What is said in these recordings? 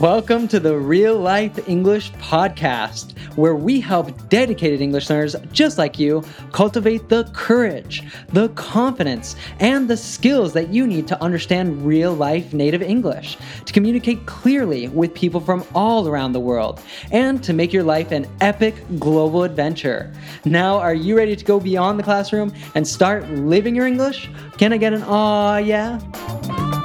Welcome to the Real Life English Podcast, where we help dedicated English learners just like you cultivate the courage, the confidence, and the skills that you need to understand real life native English, to communicate clearly with people from all around the world, and to make your life an epic global adventure. Now, are you ready to go beyond the classroom and start living your English? Can I get an aw yeah?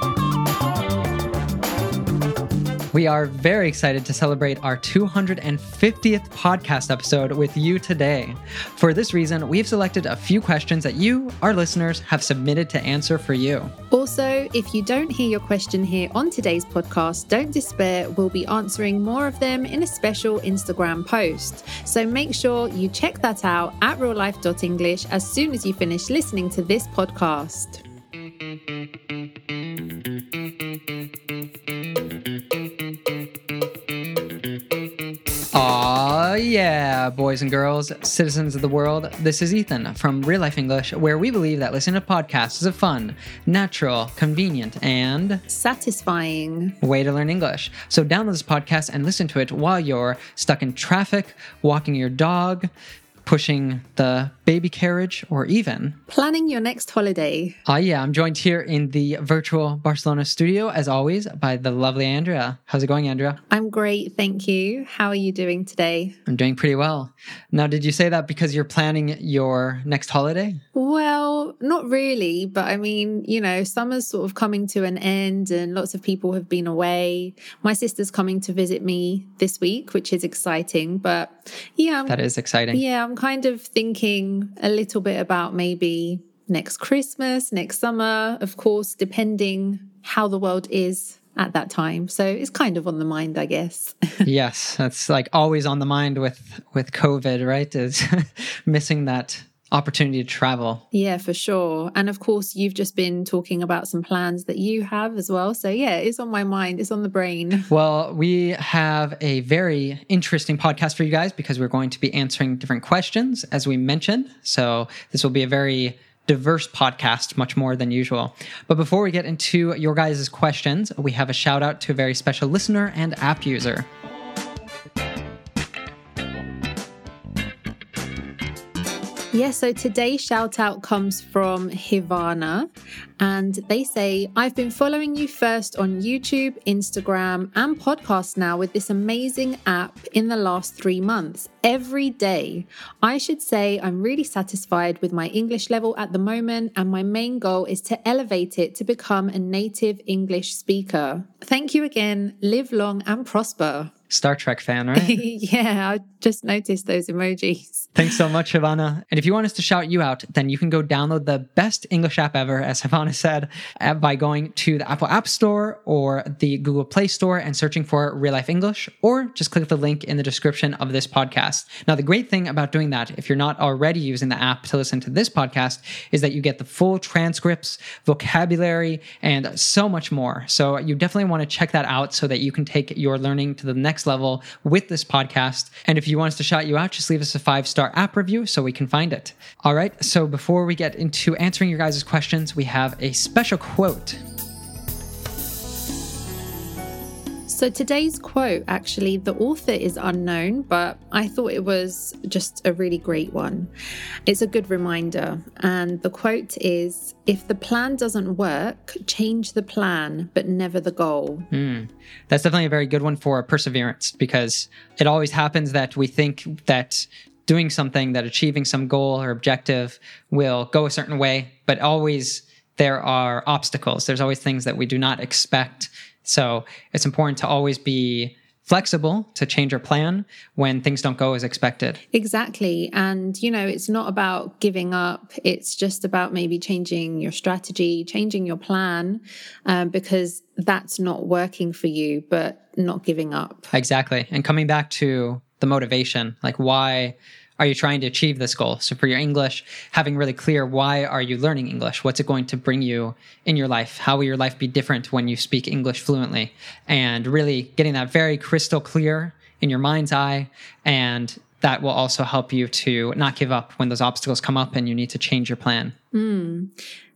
We are very excited to celebrate our 250th podcast episode with you today. For this reason, we've selected a few questions that you, our listeners, have submitted to answer for you. Also, if you don't hear your question here on today's podcast, don't despair. We'll be answering more of them in a special Instagram post. So make sure you check that out at reallife.english as soon as you finish listening to this podcast. Aw, yeah, boys and girls, citizens of the world. This is Ethan from Real Life English, where we believe that listening to podcasts is a fun, natural, convenient, and Satisfying. way to learn English. So download this podcast and listen to it while you're stuck in traffic, walking your dog, pushing the baby carriage, or even. Planning your next holiday. Ah, yeah, I'm joined here in the virtual Barcelona studio, as always, by the lovely Andrea. How's it going, Andrea? I'm great, thank you. How are you doing today? I'm doing pretty well. Now, did you say that because you're planning your next holiday? Well, not really, but I mean, you know, summer's sort of coming to an end and lots of people have been away. My sister's coming to visit me this week, which is exciting, but yeah, I'm, That is exciting. yeah, I'm kind of thinking a little bit about maybe next Christmas, next summer, of course, depending how the world is at that time. So it's kind of on the mind, I guess. yes, that's like always on the mind with with COVID, right? Is missing that opportunity to travel. Yeah, for sure. And of course, you've just been talking about some plans that you have as well. So, yeah, it's on my mind, it's on the brain. Well, we have a very interesting podcast for you guys because we're going to be answering different questions, as we mentioned. So, this will be a very diverse podcast, much more than usual. But before we get into your guys' questions, we have a shout out to a very special listener and app user. Yeah, so today's shout out comes from Hivana, and they say, I've been following you first on YouTube, Instagram, and podcast now with this amazing app in the last three months. Every day. I should say I'm really satisfied with my English level at the moment, and my main goal is to elevate it to become a native English speaker. Thank you again. Live long and prosper. Star Trek fan, right? yeah, I just noticed those emojis. Thanks so much, Havana. And if you want us to shout you out, then you can go download the best English app ever, as Havana said, by going to the Apple App Store or the Google Play Store and searching for Real Life English, or just click the link in the description of this podcast. Now, the great thing about doing that, if you're not already using the app to listen to this podcast, is that you get the full transcripts, vocabulary, and so much more. So you definitely want to check that out so that you can take your learning to the next level with this podcast. And if you want us to shout you out, just leave us a five star app review so we can find it. All right. So before we get into answering your guys' questions, we have a special quote. So today's quote, actually, the author is unknown, but I thought it was just a really great one. It's a good reminder. And the quote is If the plan doesn't work, change the plan, but never the goal. Mm. That's definitely a very good one for perseverance because it always happens that we think that doing something, that achieving some goal or objective will go a certain way, but always there are obstacles. There's always things that we do not expect. So it's important to always be flexible to change your plan when things don't go as expected. Exactly. And, you know, it's not about giving up, it's just about maybe changing your strategy, changing your plan, um, because that's not working for you, but not giving up. Exactly. And coming back to the motivation, like why are you trying to achieve this goal? So for your English, having really clear why are you learning English? What's it going to bring you in your life? How will your life be different when you speak English fluently? And really getting that very crystal clear in your mind's eye and that will also help you to not give up when those obstacles come up and you need to change your plan. Mm.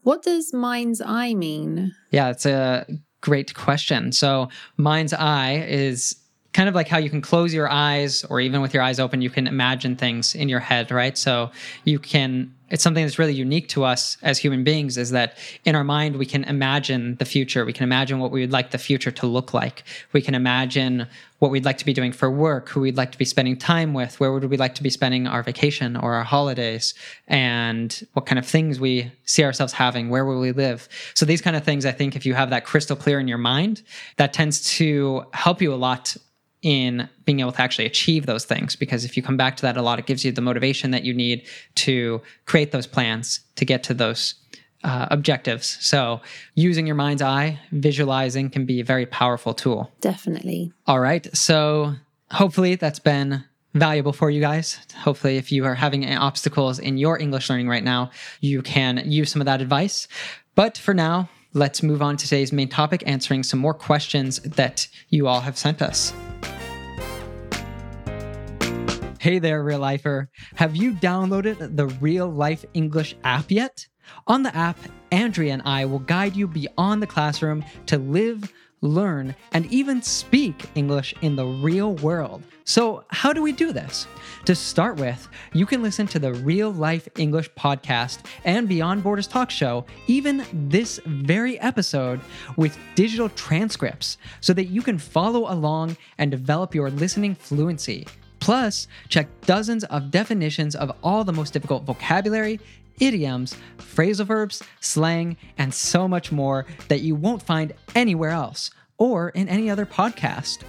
What does mind's eye mean? Yeah, it's a great question. So, mind's eye is kind of like how you can close your eyes or even with your eyes open you can imagine things in your head right? So you can it's something that's really unique to us as human beings is that in our mind we can imagine the future. We can imagine what we would like the future to look like. We can imagine what we'd like to be doing for work who we'd like to be spending time with where would we like to be spending our vacation or our holidays and what kind of things we see ourselves having where will we live? So these kind of things i think if you have that crystal clear in your mind that tends to help you a lot in being able to actually achieve those things. Because if you come back to that a lot, it gives you the motivation that you need to create those plans to get to those uh, objectives. So, using your mind's eye, visualizing can be a very powerful tool. Definitely. All right. So, hopefully, that's been valuable for you guys. Hopefully, if you are having obstacles in your English learning right now, you can use some of that advice. But for now, let's move on to today's main topic, answering some more questions that you all have sent us. Hey there, real lifer. Have you downloaded the Real Life English app yet? On the app, Andrea and I will guide you beyond the classroom to live, learn, and even speak English in the real world. So, how do we do this? To start with, you can listen to the Real Life English podcast and Beyond Borders Talk Show, even this very episode, with digital transcripts so that you can follow along and develop your listening fluency. Plus, check dozens of definitions of all the most difficult vocabulary, idioms, phrasal verbs, slang, and so much more that you won't find anywhere else or in any other podcast.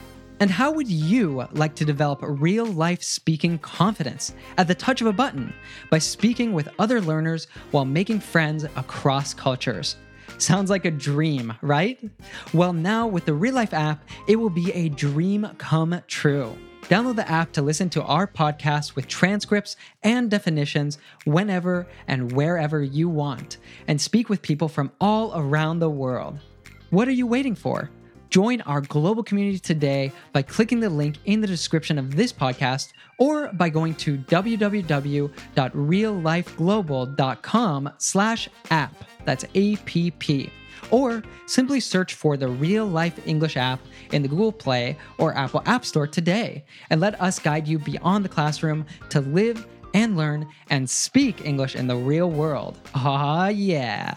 And how would you like to develop real life speaking confidence at the touch of a button by speaking with other learners while making friends across cultures? Sounds like a dream, right? Well, now with the Real Life app, it will be a dream come true. Download the app to listen to our podcast with transcripts and definitions whenever and wherever you want, and speak with people from all around the world. What are you waiting for? Join our global community today by clicking the link in the description of this podcast or by going to www.reallifeglobal.com slash app. That's A-P-P or simply search for the Real Life English app in the Google Play or Apple App Store today and let us guide you beyond the classroom to live and learn and speak English in the real world. Ah, yeah.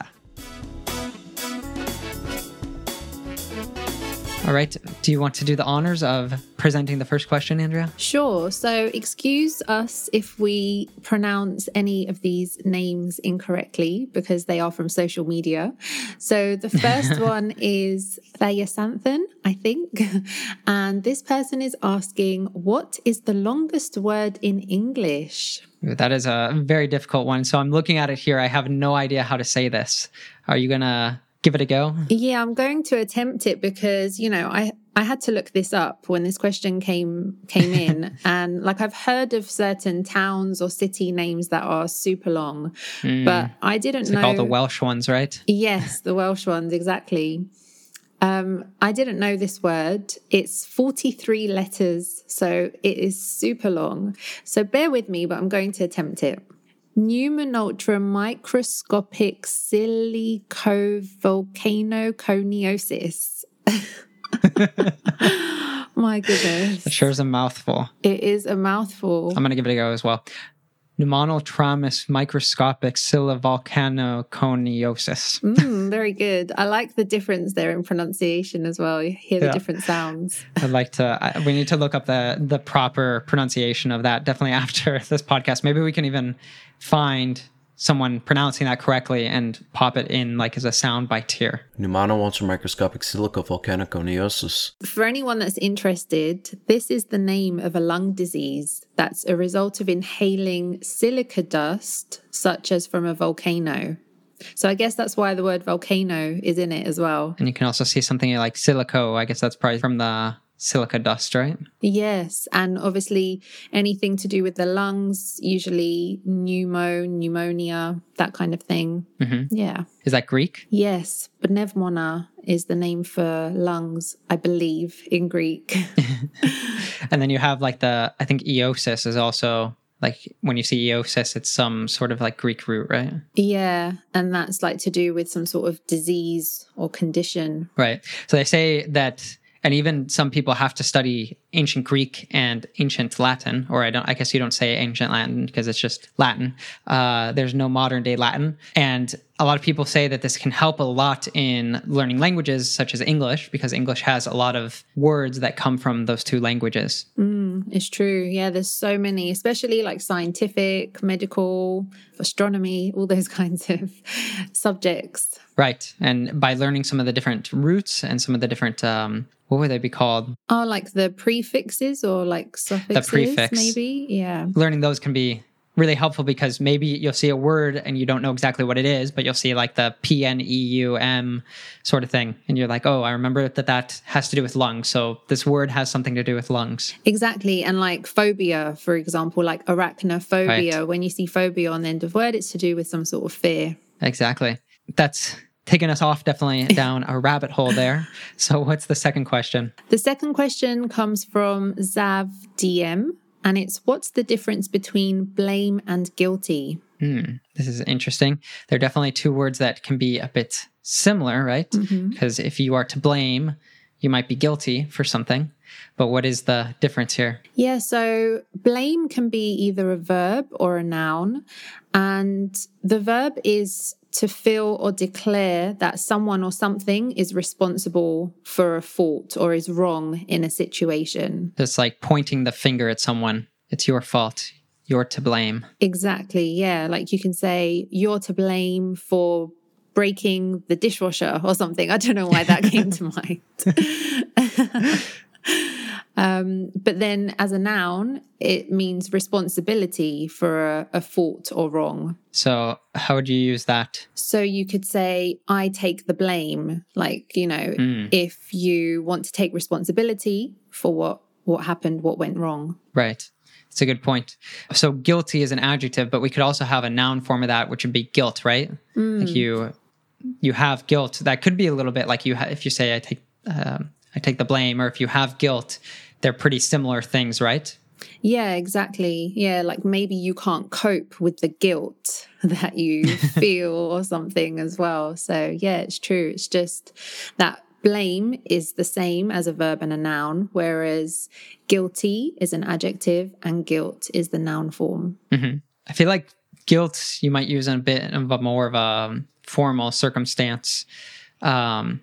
All right. Do you want to do the honors of presenting the first question, Andrea? Sure. So, excuse us if we pronounce any of these names incorrectly because they are from social media. So, the first one is Thayasanthan, I think. And this person is asking, What is the longest word in English? That is a very difficult one. So, I'm looking at it here. I have no idea how to say this. Are you going to give it a go? Yeah, I'm going to attempt it because, you know, I I had to look this up when this question came came in and like I've heard of certain towns or city names that are super long, mm. but I didn't it's know like all the Welsh ones, right? Yes, the Welsh ones exactly. Um, I didn't know this word. It's 43 letters, so it is super long. So bear with me, but I'm going to attempt it. Numenultra microscopic silicovolcanoconiosis. My goodness. It sure is a mouthful. It is a mouthful. I'm going to give it a go as well. Pneumonaltramus microscopic silivolcanoconiosis. Mm, very good. I like the difference there in pronunciation as well. You hear the yeah. different sounds. I'd like to. I, we need to look up the the proper pronunciation of that. Definitely after this podcast. Maybe we can even find someone pronouncing that correctly and pop it in like as a sound bite here. Pneumono microscopic silicovolcanoconiosis. For anyone that's interested, this is the name of a lung disease that's a result of inhaling silica dust, such as from a volcano. So I guess that's why the word volcano is in it as well. And you can also see something like silico. I guess that's probably from the silica dust, right? Yes. And obviously, anything to do with the lungs, usually pneumo, pneumonia, that kind of thing. Mm-hmm. Yeah. Is that Greek? Yes. Pneumona is the name for lungs, I believe, in Greek. and then you have like the, I think eosis is also Like when you see eosis, it's some sort of like Greek root, right? Yeah. And that's like to do with some sort of disease or condition. Right. So they say that and even some people have to study ancient Greek and ancient Latin, or I don't. I guess you don't say ancient Latin because it's just Latin. Uh, there's no modern day Latin, and a lot of people say that this can help a lot in learning languages such as English because English has a lot of words that come from those two languages. Mm, it's true. Yeah, there's so many, especially like scientific, medical, astronomy, all those kinds of subjects. Right, and by learning some of the different roots and some of the different um, what would they be called? Oh, like the prefixes or like suffixes, the prefix. maybe. Yeah. Learning those can be really helpful because maybe you'll see a word and you don't know exactly what it is, but you'll see like the P N E U M sort of thing. And you're like, oh, I remember that that has to do with lungs. So this word has something to do with lungs. Exactly. And like phobia, for example, like arachnophobia, Right. when you see phobia on the end of word, it's to do with some sort of fear. Exactly. That's taken us off definitely down a rabbit hole there. So what's the second question? The second question comes from Zav DM, and it's what's the difference between blame and guilty? Hmm, this is interesting. There are definitely two words that can be a bit similar, right? Because if you are to blame, you might be guilty for something. But what is the difference here? Yeah, so blame can be either a verb or a noun. And the verb is to feel or declare that someone or something is responsible for a fault or is wrong in a situation. It's like pointing the finger at someone. It's your fault. You're to blame. Exactly. Yeah. Like you can say, you're to blame for breaking the dishwasher or something. I don't know why that came to mind. um, but then as a noun, it means responsibility for a, a fault or wrong. So, how would you use that? So you could say, I take the blame. Like, you know, Mm, if you want to take responsibility for what, what happened, what went wrong. right. It's a good point. So, guilty is an adjective, but we could also have a noun form of that, which would be guilt, right? Like you, you have guilt. That could be a little bit like you. Ha- if you say, "I take, um, I take the blame," or if you have guilt, they're pretty similar things, right? Yeah, exactly. Yeah, like maybe you can't cope with the guilt that you feel or something as well. So, yeah, it's true. It's just that blame is the same as a verb and a noun, whereas guilty is an adjective and guilt is the noun form. hmm I feel like guilt you might use in a bit of a more of a um, formal circumstance. Um,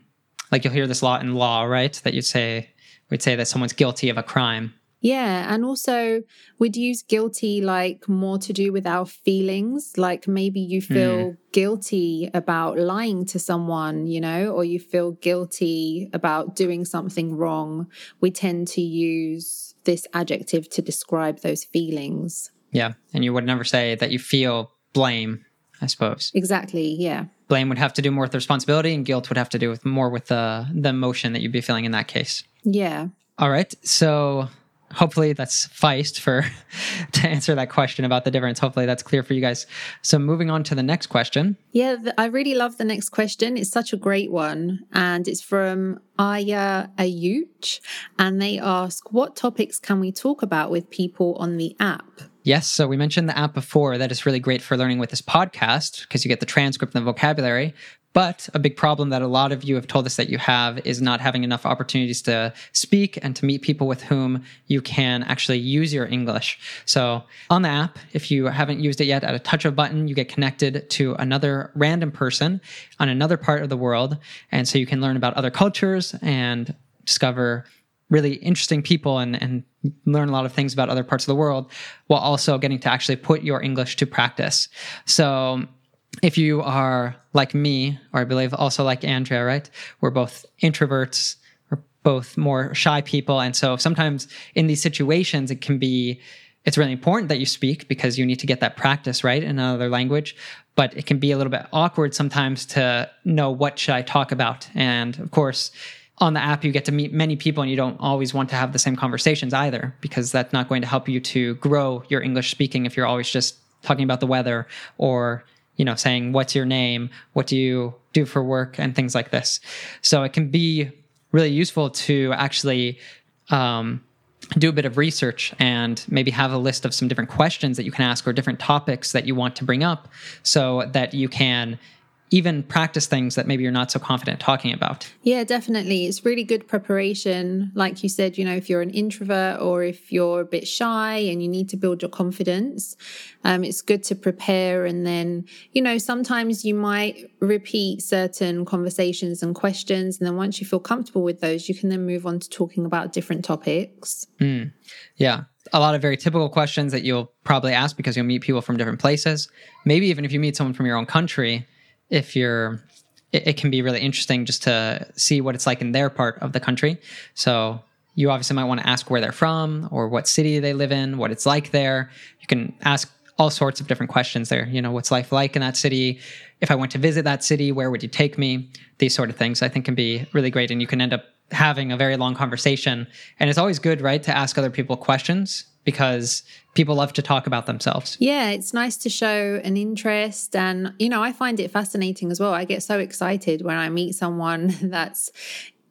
like you'll hear this a lot in law, right? That you'd say we'd say that someone's guilty of a crime. Yeah, and also we'd use guilty like more to do with our feelings. Like maybe you mm. feel guilty about lying to someone, you know, or you feel guilty about doing something wrong. We tend to use this adjective to describe those feelings. Yeah, and you would never say that you feel blame. I suppose Exactly. Yeah. blame would have to do more with the responsibility, and guilt would have to do with more with the the emotion that you'd be feeling in that case. Yeah. All right, so hopefully that's feist for to answer that question about the difference. Hopefully that's clear for you guys. So moving on to the next question. Yeah, I really love the next question. It's such a great one. And it's from Aya Ayuch. And they ask, What topics can we talk about with people on the app? Yes, so we mentioned the app before that is really great for learning with this podcast because you get the transcript and the vocabulary. But a big problem that a lot of you have told us that you have is not having enough opportunities to speak and to meet people with whom you can actually use your English. So on the app, if you haven't used it yet, at a touch of a button, you get connected to another random person on another part of the world. And so you can learn about other cultures and discover really interesting people and, and learn a lot of things about other parts of the world while also getting to actually put your English to practice. So if you are like me, or I believe also like Andrea, right? We're both introverts, we're both more shy people. And so sometimes in these situations, it can be, it's really important that you speak because you need to get that practice, right? In another language. But it can be a little bit awkward sometimes to know what should I talk about. And of course, on the app, you get to meet many people and you don't always want to have the same conversations either because that's not going to help you to grow your English speaking if you're always just talking about the weather or you know saying what's your name? What do you do for work? and things like this. So it can be really useful to actually um, do a bit of research and maybe have a list of some different questions that you can ask or different topics that you want to bring up so that you can even practice things that maybe you're not so confident talking about. Yeah, definitely. It's really good preparation. Like you said, you know, if you're an introvert or if you're a bit shy and you need to build your confidence, um, it's good to prepare. And then, you know, sometimes you might repeat certain conversations and questions. And then once you feel comfortable with those, you can then move on to talking about different topics. Mm. Yeah a lot of very typical questions that you'll probably ask because you'll meet people from different places. Maybe even if you meet someone from your own country, if you're it, it, can be really interesting just to see what it's like in their part of the country. So you obviously might want to ask where they're from or what city they live in what it's like there. You can ask all sorts of different questions there. You know what's life like in that city? If i went to visit that city where would you take me? These sort of things i think can be really great and you can end up having a very long conversation. And it's always good right to ask other people questions because people love to talk about themselves. Yeah, it's nice to show an interest. And, you know, I find it fascinating as well. I get so excited when I meet someone that's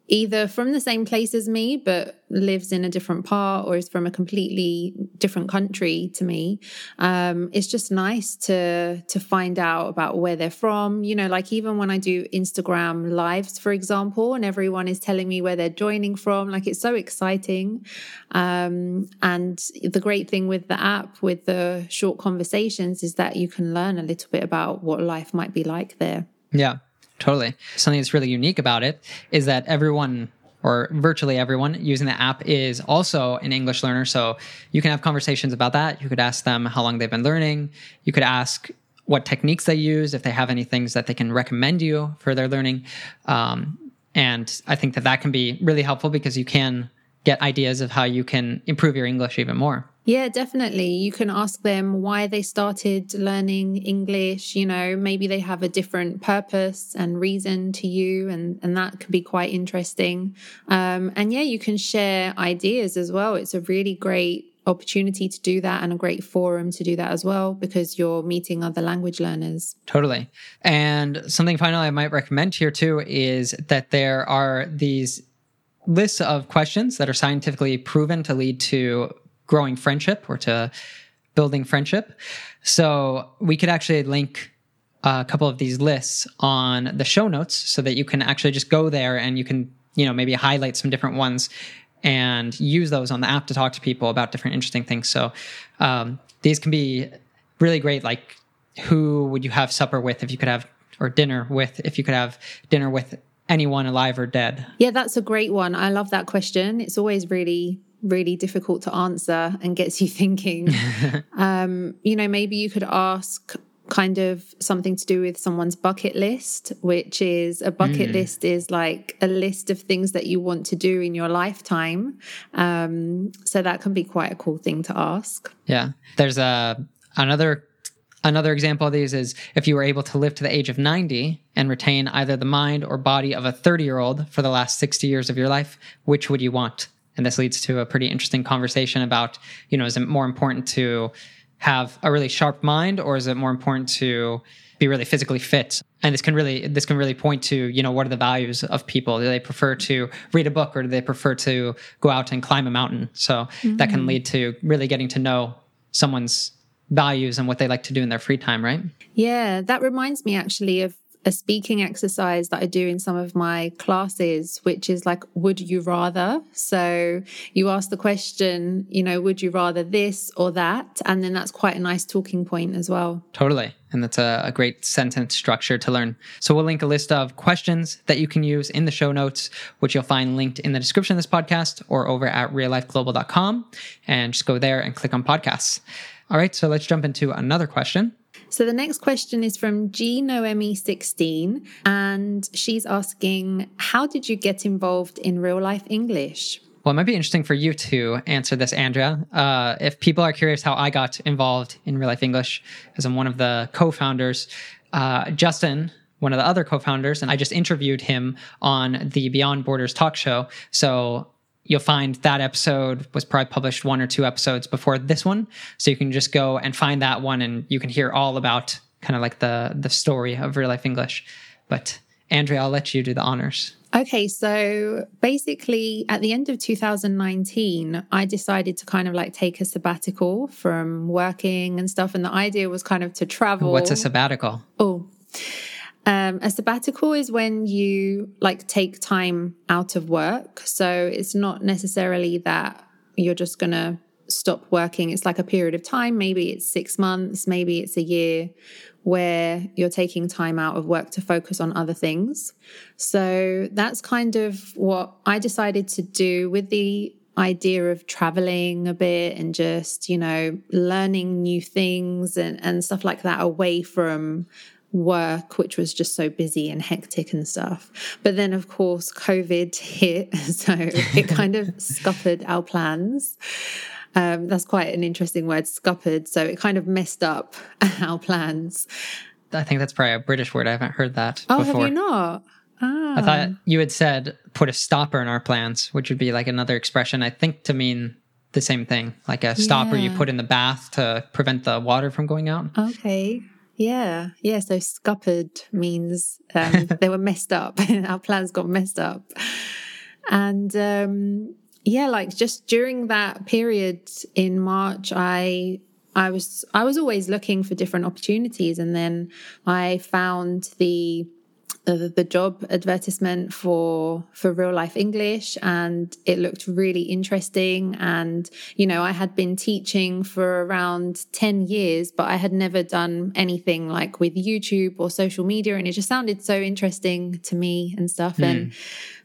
either from the same place as me but lives in a different part or is from a completely different country to me. Um, it's just nice to to find out about where they're from. You know like even when i do instagram lives for example and everyone is telling me where they're joining from like it's so exciting. Um, and the great thing with the app with the short conversations is that you can learn a little bit about what life might be like there. Yeah Totally. Something that's really unique about it is that everyone or virtually everyone using the app is also an English learner. So you can have conversations about that. You could ask them how long they've been learning. You could ask what techniques they use, if they have any things that they can recommend you for their learning. Um, and I think that that can be really helpful because you can get ideas of how you can improve your English even more. Yeah, definitely. You can ask them why they started learning English. You know, maybe they have a different purpose and reason to you, and, and that can be quite interesting. Um, and yeah, you can share ideas as well. It's a really great opportunity to do that and a great forum to do that as well because you're meeting other language learners. Totally. And something finally I might recommend here too is that there are these lists of questions that are scientifically proven to lead to growing friendship or to building friendship. So we could actually link a couple of these lists on the show notes so that you can actually just go there and you can, you know, maybe highlight some different ones and use those on the app to talk to people about different interesting things. So um, these can be really great. Like, who would you have supper with if you could have, or dinner with if you could have dinner with anyone alive or dead? Yeah, that's a great one. I love that question. It's always really really difficult to answer and gets you thinking. um, you know, maybe you could ask kind of something to do with someone's bucket list, which is a bucket mm. list is like a list of things that you want to do in your lifetime. Um, so that can be quite a cool thing to ask. Yeah. There's a another Another example of these is if you were able to live to the age of 90 and retain either the mind or body of a 30 year old for the last 60 years of your life, which would you want? And this leads to a pretty interesting conversation about, you know, is it more important to have a really sharp mind or is it more important to be really physically fit? And this can really this can really point to, you know, what are the values of people? Do they prefer to read a book or do they prefer to go out and climb a mountain? So mm-hmm. that can mm. lead to really getting to know someone's values and what they like to do in their free time, right? Yeah, that reminds me actually of a speaking exercise that I do in some of my classes, which is like, would you rather? So you ask the question, you know, would you rather this or that? And then that's quite a nice talking point as well. Totally. And that's a, a great sentence structure to learn. So we'll link a list of questions that you can use in the show notes, which you'll find linked in the description of this podcast or over at reallifeglobal.com. And just go there and click on podcasts. All right. So let's jump into another question. So the next question is from G Noemi16, and she's asking, How did you get involved in real life English? Well, it might be interesting for you to answer this, Andrea. Uh, if people are curious how I got involved in real life English, as I'm one of the co founders, uh, Justin, one of the other co founders, and I just interviewed him on the Beyond Borders talk show. So you'll find that episode was probably published one or two episodes before this one. So you can just go and find that one and you can hear all about kind of like the the story of real life English. But Andrea, I'll let you do the honors. Okay, so basically at the end of 2019, I decided to kind of like take a sabbatical from working and stuff. And the idea was kind of to travel. What's a sabbatical? Oh, um, a sabbatical is when you like take time out of work. So it's not necessarily that you're just going to stop working. It's like a period of time. Maybe it's six months, maybe it's a year where you're taking time out of work to focus on other things. So that's kind of what I decided to do with the idea of traveling a bit and just, you know, learning new things and, and stuff like that away from work, which was just so busy and hectic and stuff. But then, of course, COVID hit. So it kind of scuppered our plans. Um, that's quite an interesting word, scuppered. So it kind of messed up our plans. I think that's probably a British word. I haven't heard that Oh, before. have you not? Ah. I thought you had said put a stopper in our plans, which would be like another expression, I think, to mean the same thing, like a stopper you put in the bath to prevent the water from going out. Okay. Yeah. Yeah. So scuppered means um, they were messed up. Our plans got messed up. And um, yeah, like just during that period in March, I I was I was always looking for different opportunities, and then I found the the, job advertisement for for real life english and it looked really interesting. And you know i had been teaching for around 10 years but i had never done anything like with youtube or social media and it just sounded so interesting to me and stuff. And hmm.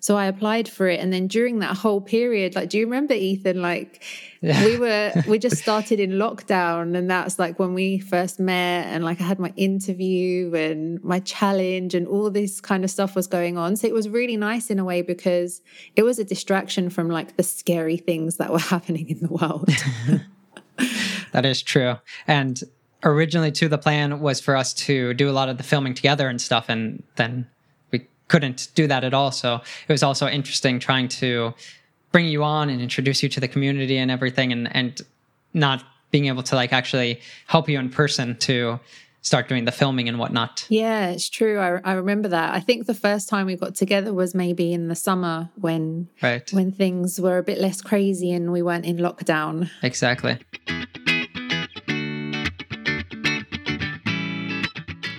So i applied for it. And then during that whole period like do you remember ethan? Like Yeah. we were we just started in lockdown. And that's like when we first met. And like i had my interview and my challenge and all this kind of stuff was going on. So it was really nice in a way because it was a distraction from like the scary things that were happening in the world. That is true. And originally, too, the plan was for us to do a lot of the filming together and stuff, and then couldn't do that at all. So it was also interesting trying to bring you on and introduce you to the community and everything, and and not being able to like actually help you in person to start doing the filming and whatnot. yeah it's true I, I remember that i think the first time we got together was maybe in the summer when Right. when things were a bit less crazy and we weren't in lockdown Exactly.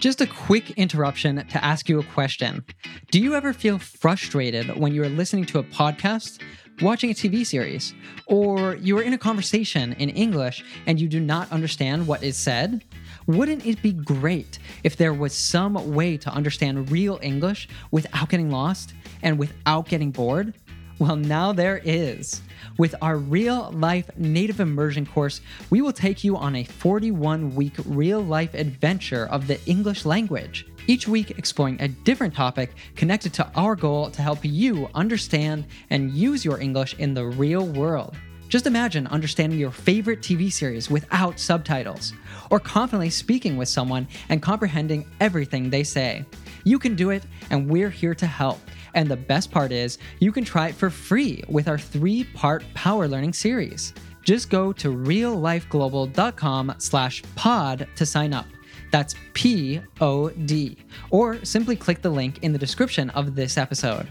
Just a quick interruption to ask you a question. Do you ever feel frustrated when you are listening to a podcast, watching a TV series, or you are in a conversation in English and you do not understand what is said? Wouldn't it be great if there was some way to understand real English without getting lost and without getting bored? Well, now there is. With our real life native immersion course, we will take you on a 41 week real life adventure of the English language. Each week, exploring a different topic connected to our goal to help you understand and use your English in the real world. Just imagine understanding your favorite TV series without subtitles, or confidently speaking with someone and comprehending everything they say. You can do it, and we're here to help. And the best part is, you can try it for free with our three part power learning series. Just go to reallifeglobal.com slash pod to sign up. That's P O D. Or simply click the link in the description of this episode.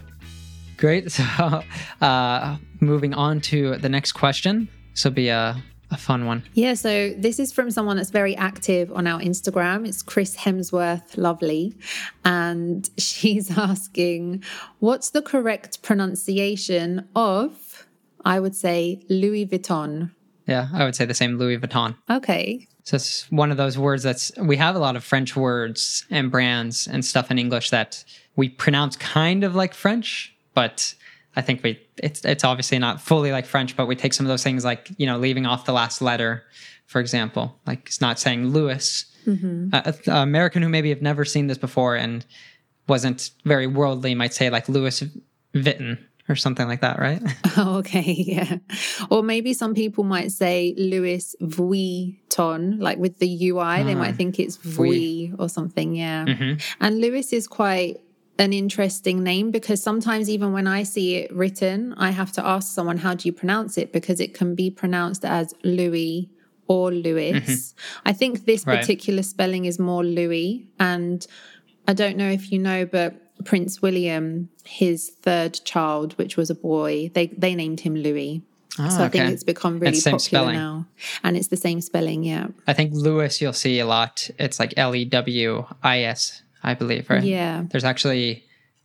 Great. So, uh, moving on to the next question. Will be a, a fun one. Yeah, so this is from someone that's very active on our Instagram. It's Chris Hemsworth Lovely. And she's asking, what's the correct pronunciation of, I would say, Louis Vuitton? Yeah, I would say the same Louis Vuitton. Okay. So it's one of those words that's we have a lot of French words and brands and stuff in English that we pronounce kind of like French, but I think we it's it's obviously not fully like French, but we take some of those things like you know leaving off the last letter, for example, like it's not saying Louis. Uh, a- a American who maybe have never seen this before and wasn't very worldly might say like Louis Vuitton or something like that, right? Oh, okay. Yeah. Or maybe some people might say Louis Vuitton, like with the UI, they might think it's Vui or something. Yeah. And Louis is quite an interesting name because sometimes even when I see it written, I have to ask someone, how do you pronounce it? Because it can be pronounced as Louis or Louis. Mm-hmm. I think this Right. particular spelling is more Louis. And I don't know if you know, but Prince William, his third child, which was a boy, they they named him Louis. Oh, so I think it's become really It's popular spelling. now, and it's the same spelling. Yeah, I think Lewis you'll see a lot. It's like L E W I S, I believe, right? yeah. There's actually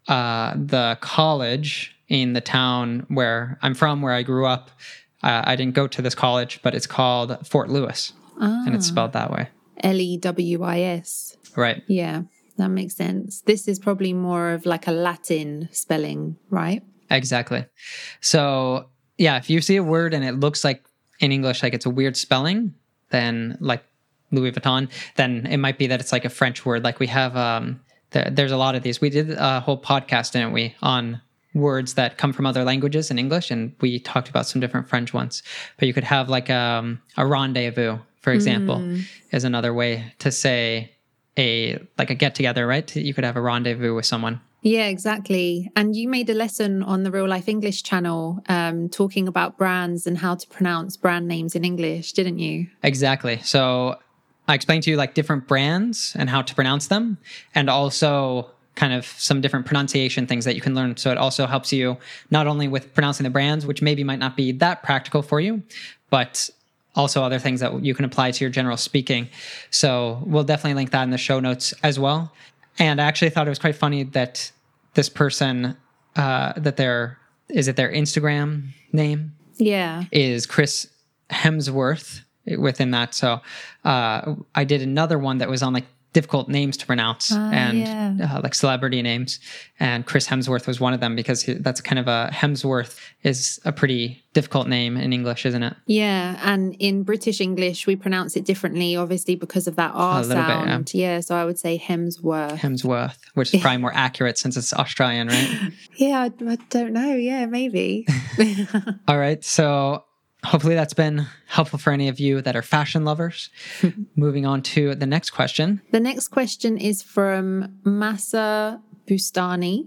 uh, the college in the town where I'm from, where I grew up. Uh, I didn't go to this college, but it's called Fort Lewis, and it's spelled that way. L e w i s. Right. Yeah, that makes sense. This is probably more of like a Latin spelling, right? Exactly. So yeah, if you see a word and it looks like in English like it's a weird spelling, then like Louis Vuitton, then it might be that it's like a French word. Like we have um there, there's a lot of these. We did a whole podcast, didn't we, on words that come from other languages in English, and we talked about some different French ones. But you could have like um, a rendezvous, for example, is another way to say a like a get together, right? You could have a rendezvous with someone. Yeah, exactly. And you made a lesson on the Real Life English channel um, talking about brands and how to pronounce brand names in English, didn't you? Exactly. So I explained to you like different brands and how to pronounce them, and also kind of some different pronunciation things that you can learn. So it also helps you not only with pronouncing the brands, which maybe might not be that practical for you, but also other things that you can apply to your general speaking. So we'll definitely link that in the show notes as well. And I actually thought it was quite funny that this person, uh, that their is it their Instagram name Yeah. is Chris Hemsworth within that. So uh, I did another one that was on like difficult names to pronounce Ah, and yeah. uh, like celebrity names. And Chris Hemsworth was one of them because he, that's kind of a Hemsworth is a pretty difficult name in English, isn't it? Yeah. And in British English, we pronounce it differently, obviously, because of that R little bit, yeah. sound. yeah. So I would say Hemsworth. Hemsworth, which is probably more accurate since it's Australian, right? yeah, I, I don't know. Yeah, maybe. All right. So hopefully that's been helpful for any of you that are fashion lovers. Moving on to the next question. The next question is from Masa Bustani,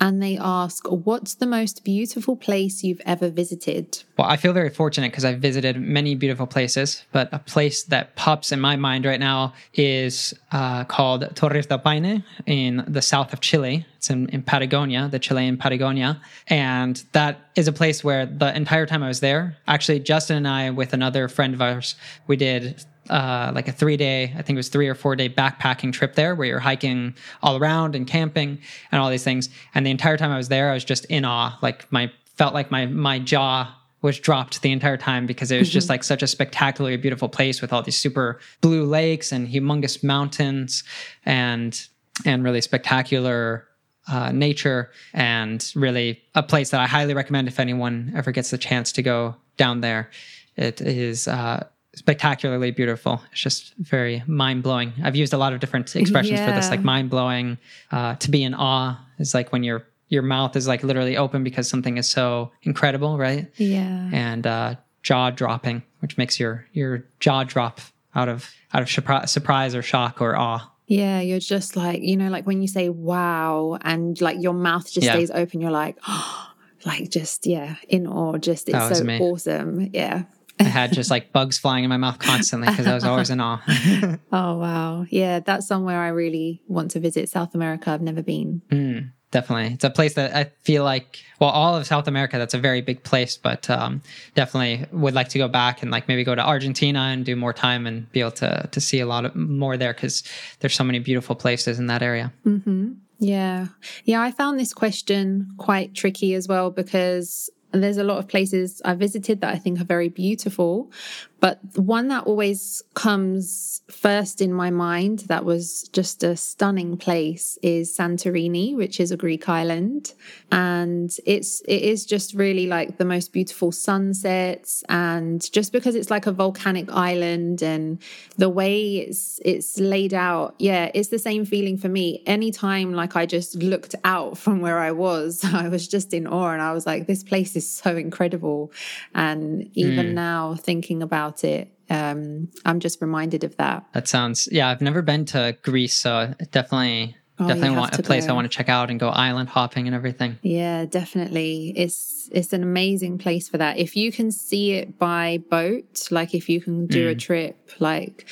and they ask, What's the most beautiful place you've ever visited? Well, I feel very fortunate because I've visited many beautiful places, but a place that pops in my mind right now is uh, called Torres del Paine in the south of Chile. It's in, in Patagonia, the Chilean Patagonia. And that is a place where the entire time I was there, actually, Justin and I, with another friend of ours, we did uh, like a three day, I think it was three or four day backpacking trip there where you're hiking all around and camping and all these things. And the entire time I was there, I was just in awe. Like my felt like my my jaw was dropped the entire time because it was just like such a spectacularly beautiful place with all these super blue lakes and humongous mountains and and really spectacular uh, nature and really a place that I highly recommend if anyone ever gets the chance to go down there. It is uh, spectacularly beautiful. It's just very mind blowing. I've used a lot of different expressions for this, like mind blowing. Uh, to be in awe is like when your your mouth is like literally open because something is so incredible, right? Yeah. And uh, jaw dropping, which makes your your jaw drop out of out of surpri- surprise or shock or awe. Yeah, you're just like, you know, like when you say wow and like your mouth just Yeah. stays open, you're like, oh, like just, yeah, in awe. Just, it's so me. awesome. Yeah. I had just like bugs flying in my mouth constantly because I was always in awe. Oh, wow. Yeah, that's somewhere I really want to visit South America. I've never been. Mm, definitely. It's a place that I feel like, well, all of South America, that's a very big place, but um, definitely would like to go back and like maybe go to Argentina and do more time and be able to, to see a lot of more there because there's so many beautiful places in that area. hmm Yeah. Yeah, I found this question quite tricky as well because there's a lot of places I visited that I think are very beautiful. But one that always comes first in my mind that was just a stunning place is Santorini, which is a Greek island. And it's it is just really like the most beautiful sunsets and just because it's like a volcanic island and the way it's it's laid out, yeah, it's the same feeling for me. Anytime like I just looked out from where I was, I was just in awe and I was like, this place is so incredible. And even mm. now thinking about it, um, I'm just reminded of that. That sounds, yeah, I've never been to Greece, so definitely, Oh, definitely want a place I want to check out and go island hopping and everything. Yeah, definitely. It's it's an amazing place for that. If you can see it by boat, like if you can do a trip, like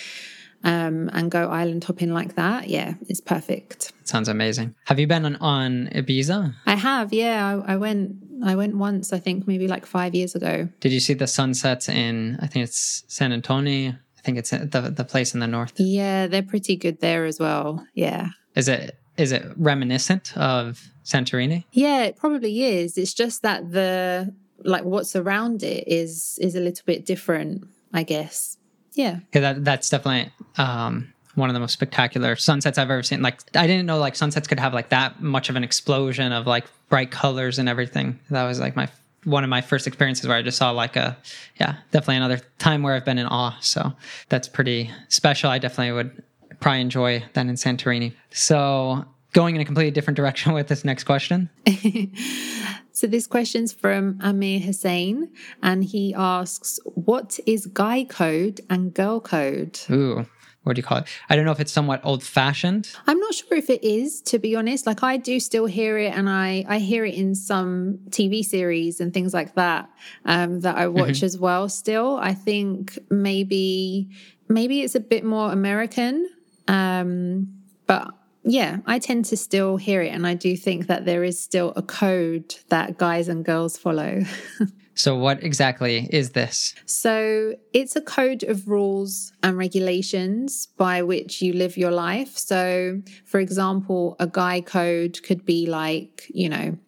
um, and go island hopping like that, yeah, it's perfect. Sounds amazing. Have you been on, on Ibiza? I have, yeah. I, I went. I went once. I think maybe like five years ago. Did you see the sunsets in? I think it's San Antonio. I think it's the the place in the north. Yeah, they're pretty good there as well. Yeah. Is it is it reminiscent of Santorini? Yeah, it probably is. It's just that the like what's around it is is a little bit different, I guess. Yeah. Yeah, that that's definitely um one of the most spectacular sunsets I've ever seen. Like I didn't know like sunsets could have like that much of an explosion of like bright colors and everything. That was like my one of my first experiences where I just saw like a yeah, definitely another time where I've been in awe. So that's pretty special. I definitely would probably enjoy that in Santorini. So going in a completely different direction with this next question. so this question's from Amir Hussein, and he asks, "What is guy code and girl code?" Ooh, what do you call it? I don't know if it's somewhat old fashioned. I'm not sure if it is, to be honest. Like I do still hear it, and I I hear it in some TV series and things like that um, that I watch mm-hmm. as well. Still, I think maybe maybe it's a bit more American, um, but yeah, I tend to still hear it. And I do think that there is still a code that guys and girls follow. so, what exactly is this? So, it's a code of rules and regulations by which you live your life. So, for example, a guy code could be like, you know,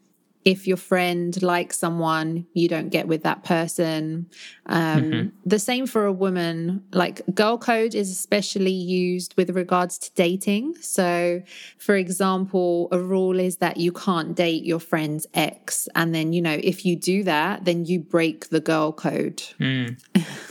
if your friend likes someone, you don't get with that person. Um, mm-hmm. The same for a woman. Like girl code is especially used with regards to dating. So, for example, a rule is that you can't date your Friends ex. And then, you know, if you do that, then you break the girl code. Mm,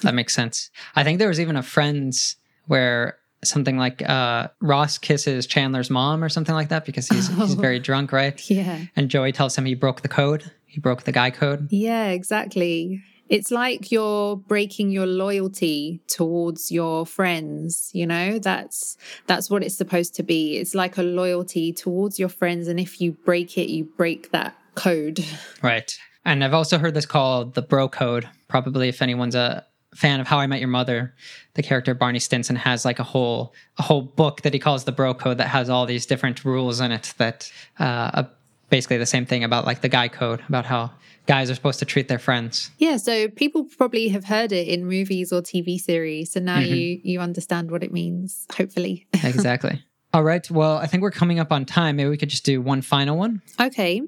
that makes sense. I think there was even a friend's where something like uh, Ross kisses Chandler's mom or something like that because he's oh, he's very drunk, right? Yeah. And Joey tells him he broke the code. He broke the guy code. Yeah, exactly. It's like you're breaking your loyalty towards your friends, you know? That's that's what it's supposed to be. It's like a loyalty towards your friends and if you break it, you break that code. Right. And I've also heard this called the bro code. Probably if anyone's a fan of How I Met Your Mother, the character Barney Stinson has like a whole a whole book that he calls the Bro Code that has all these different rules in it that uh, basically the same thing about like the guy code about how guys are supposed to treat their friends. Yeah, so people probably have heard it in movies or TV series, so now mm-hmm. you you understand what it means. Hopefully, exactly. All right. Well, I think we're coming up on time. Maybe we could just do one final one. Okay.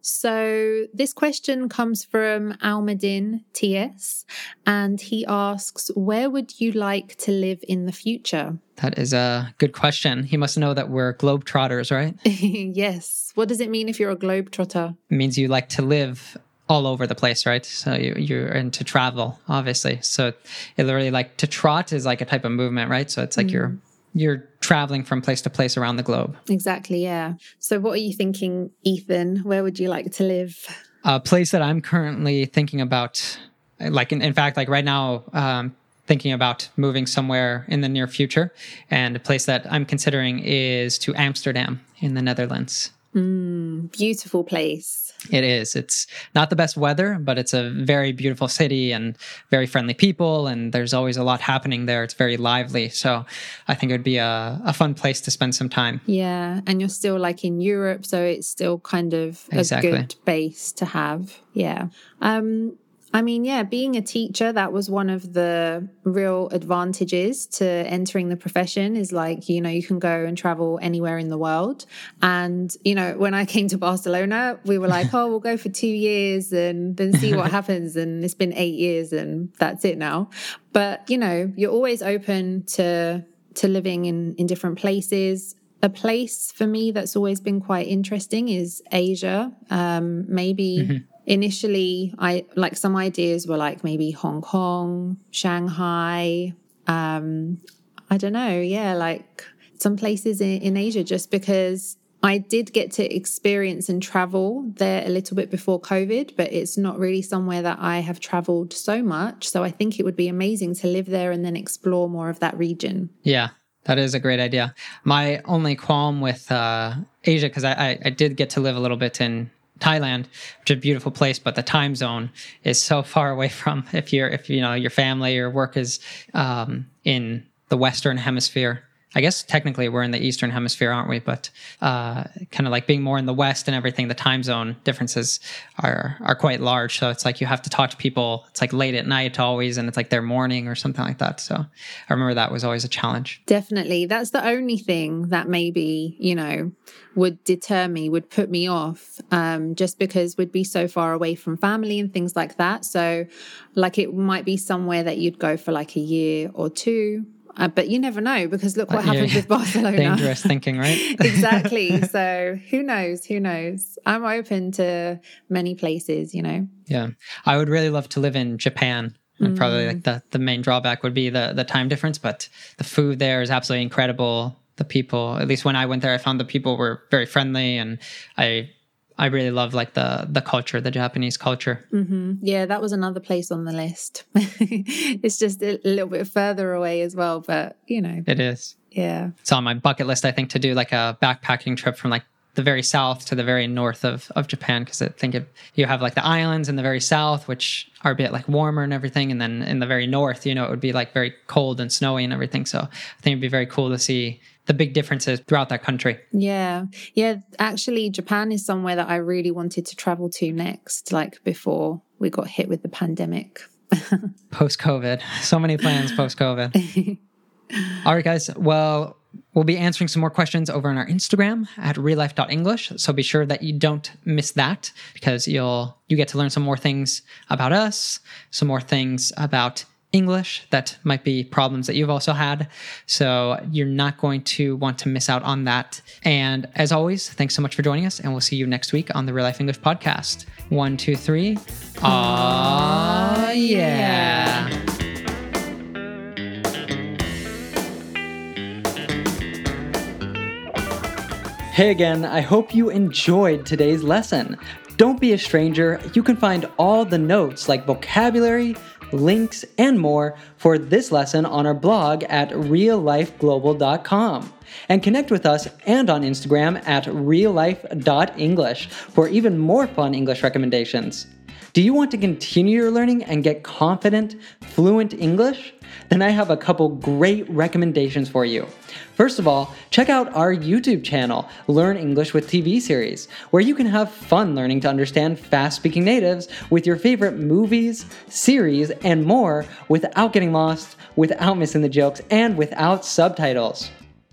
So this question comes from Almadin TS, and he asks, Where would you like to live in the future? That is a good question. He must know that we're globetrotters, right? yes. What does it mean if you're a globetrotter? It means you like to live all over the place, right? So you, you're into travel, obviously. So it literally like to trot is like a type of movement, right? So it's like mm. you're you're traveling from place to place around the globe. Exactly, yeah. So, what are you thinking, Ethan? Where would you like to live? A place that I'm currently thinking about, like, in, in fact, like right now, um, thinking about moving somewhere in the near future. And a place that I'm considering is to Amsterdam in the Netherlands. Mm, beautiful place. It is. It's not the best weather, but it's a very beautiful city and very friendly people. And there's always a lot happening there. It's very lively. So I think it would be a, a fun place to spend some time. Yeah. And you're still like in Europe. So it's still kind of exactly. a good base to have. Yeah. Um, I mean, yeah, being a teacher, that was one of the real advantages to entering the profession is like, you know, you can go and travel anywhere in the world. And, you know, when I came to Barcelona, we were like, oh, we'll go for two years and then see what happens. And it's been eight years and that's it now. But, you know, you're always open to, to living in, in different places a place for me that's always been quite interesting is Asia. Um, maybe mm-hmm initially i like some ideas were like maybe hong kong shanghai um i don't know yeah like some places in, in asia just because i did get to experience and travel there a little bit before covid but it's not really somewhere that i have traveled so much so i think it would be amazing to live there and then explore more of that region yeah that is a great idea. My only qualm with uh, Asia, because I, I, I, did get to live a little bit in Thailand, which is a beautiful place, but the time zone is so far away from if you're if you know your family or work is um, in the Western Hemisphere. I guess technically we're in the Eastern Hemisphere, aren't we? But uh, kind of like being more in the West and everything, the time zone differences are are quite large. So it's like you have to talk to people. It's like late at night always, and it's like their morning or something like that. So I remember that was always a challenge. Definitely, that's the only thing that maybe you know would deter me, would put me off, um, just because we'd be so far away from family and things like that. So, like, it might be somewhere that you'd go for like a year or two uh, but you never know because look what happened yeah, with Barcelona. Dangerous thinking, right? exactly. So who knows? Who knows? I'm open to many places, you know. Yeah. I would really love to live in Japan. And probably like mm. the, the main drawback would be the the time difference, but the food there is absolutely incredible. The people, at least when I went there, I found the people were very friendly and I I really love like the the culture, the Japanese culture. Mm-hmm. Yeah, that was another place on the list. it's just a little bit further away as well, but you know, it is. Yeah, it's on my bucket list. I think to do like a backpacking trip from like the very south to the very north of, of Japan because I think if you have like the islands in the very south, which are a bit like warmer and everything, and then in the very north, you know, it would be like very cold and snowy and everything. So I think it'd be very cool to see the big differences throughout that country. Yeah. Yeah. Actually, Japan is somewhere that I really wanted to travel to next, like before we got hit with the pandemic. post COVID. So many plans post COVID. All right, guys. Well, we'll be answering some more questions over on our Instagram at reallife.english. So be sure that you don't miss that because you'll you get to learn some more things about us, some more things about English that might be problems that you've also had. So you're not going to want to miss out on that. And as always, thanks so much for joining us, and we'll see you next week on the Real Life English podcast. One, two, three. Ah, yeah. Hey again, I hope you enjoyed today's lesson. Don't be a stranger. You can find all the notes like vocabulary, links, and more for this lesson on our blog at reallifeglobal.com. And connect with us and on Instagram at reallife.english for even more fun English recommendations. Do you want to continue your learning and get confident, fluent English? Then I have a couple great recommendations for you. First of all, check out our YouTube channel, Learn English with TV series, where you can have fun learning to understand fast speaking natives with your favorite movies, series, and more without getting lost, without missing the jokes, and without subtitles.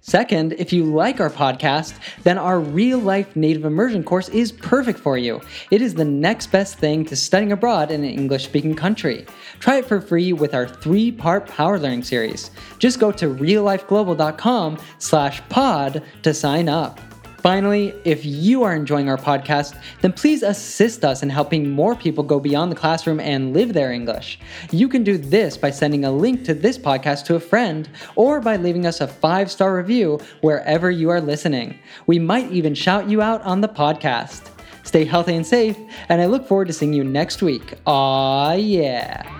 Second, if you like our podcast, then our real life native immersion course is perfect for you. It is the next best thing to studying abroad in an English speaking country. Try it for free with our three part power learning series. Just go to reallifeglobal.com slash pod to sign up. Finally, if you are enjoying our podcast, then please assist us in helping more people go beyond the classroom and live their English. You can do this by sending a link to this podcast to a friend or by leaving us a five star review wherever you are listening. We might even shout you out on the podcast. Stay healthy and safe, and I look forward to seeing you next week. Aw, yeah.